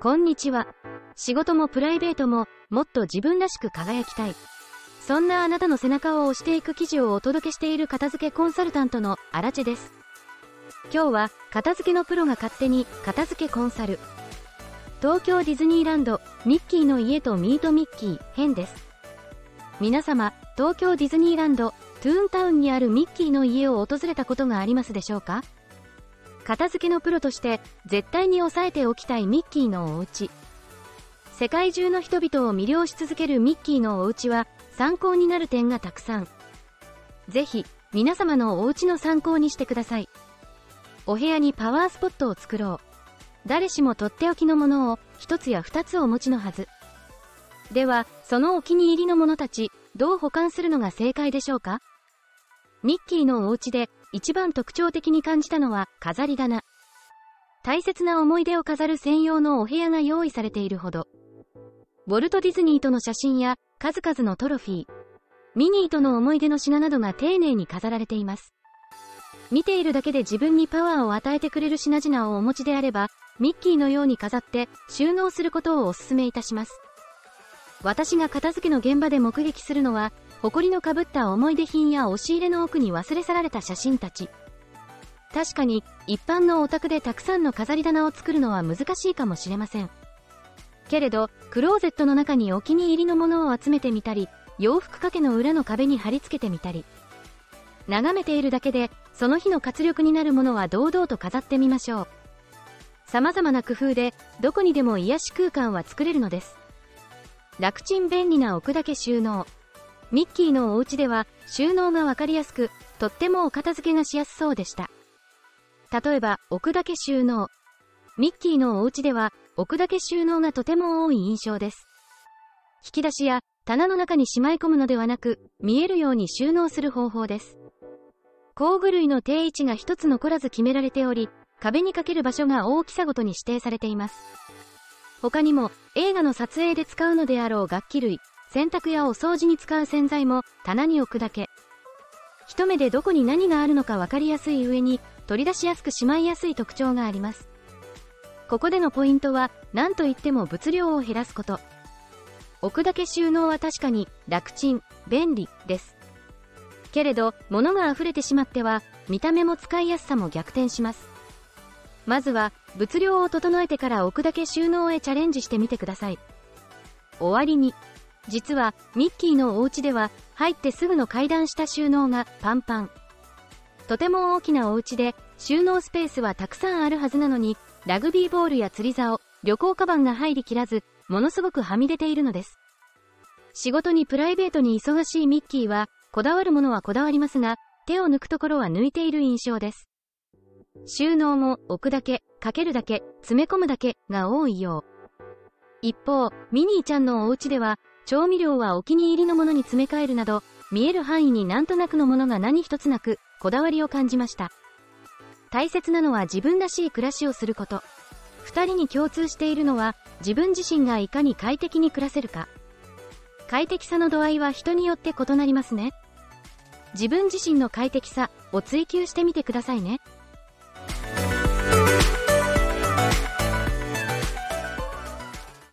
こんにちは。仕事もプライベートももっと自分らしく輝きたい。そんなあなたの背中を押していく記事をお届けしている片付けコンサルタントのアラチェです。今日は片付けのプロが勝手に片付けコンサル。東京ディズニーランドミッキーの家とミートミッキー編です。皆様、東京ディズニーランドトゥーンタウンにあるミッキーの家を訪れたことがありますでしょうか？片付けのプロとして絶対に押さえておきたいミッキーのお家。世界中の人々を魅了し続けるミッキーのお家は参考になる点がたくさん。ぜひ、皆様のお家の参考にしてください。お部屋にパワースポットを作ろう。誰しもとっておきのものを一つや二つお持ちのはず。では、そのお気に入りのものたち、どう保管するのが正解でしょうか？ミッキーのお家で一番特徴的に感じたのは飾り棚。大切な思い出を飾る専用のお部屋が用意されているほど。ウォルト・ディズニーとの写真や数々のトロフィー、ミニーとの思い出の品などが丁寧に飾られています。見ているだけで自分にパワーを与えてくれる品々をお持ちであれば、ミッキーのように飾って収納することをお勧めいたします。私が片付けの現場で目撃するのは、埃のかぶった思い出品や押し入れの奥に忘れ去られた写真たち。確かに、一般のお宅でたくさんの飾り棚を作るのは難しいかもしれません。けれど、クローゼットの中にお気に入りのものを集めてみたり、洋服掛けの裏の壁に貼り付けてみたり。眺めているだけで、その日の活力になるものは堂々と飾ってみましょう。様々な工夫で、どこにでも癒し空間は作れるのです。楽ちん便利な置くだけ収納。ミッキーのお家では、収納がわかりやすく、とってもお片付けがしやすそうでした。例えば、置くだけ収納。ミッキーのお家では、置くだけ収納がとても多い印象です。引き出しや棚の中にしまい込むのではなく、見えるように収納する方法です。工具類の定位置が一つ残らず決められており、壁にかける場所が大きさごとに指定されています。他にも、映画の撮影で使うのであろう楽器類、洗濯やお掃除に使う洗剤も棚に置くだけ。一目でどこに何があるのか分かりやすい上に、取り出しやすくしまいやすい特徴があります。ここでのポイントは、何と言っても物量を減らすこと。置くだけ収納は確かに楽ちん、便利です。けれど、物が溢れてしまっては、見た目も使いやすさも逆転します。まずは、物量を整えてから置くだけ収納へチャレンジしてみてください。終わりに。実は、ミッキーのお家では、入ってすぐの階段下収納がパンパン。とても大きなお家で、収納スペースはたくさんあるはずなのに、ラグビーボールや釣り竿、旅行カバンが入りきらず、ものすごくはみ出ているのです。仕事にプライベートに忙しいミッキーは、こだわるものはこだわりますが、手を抜くところは抜いている印象です。収納も置くだけ、かけるだけ、詰め込むだけが多いよう。一方、ミニーちゃんのお家では、調味料はお気に入りのものに詰め替えるなど、見える範囲になんとなくのものが何一つなく、こだわりを感じました。大切なのは自分らしい暮らしをすること。二人に共通しているのは、自分自身がいかに快適に暮らせるか。快適さの度合いは人によって異なりますね。自分自身の快適さを追求してみてくださいね。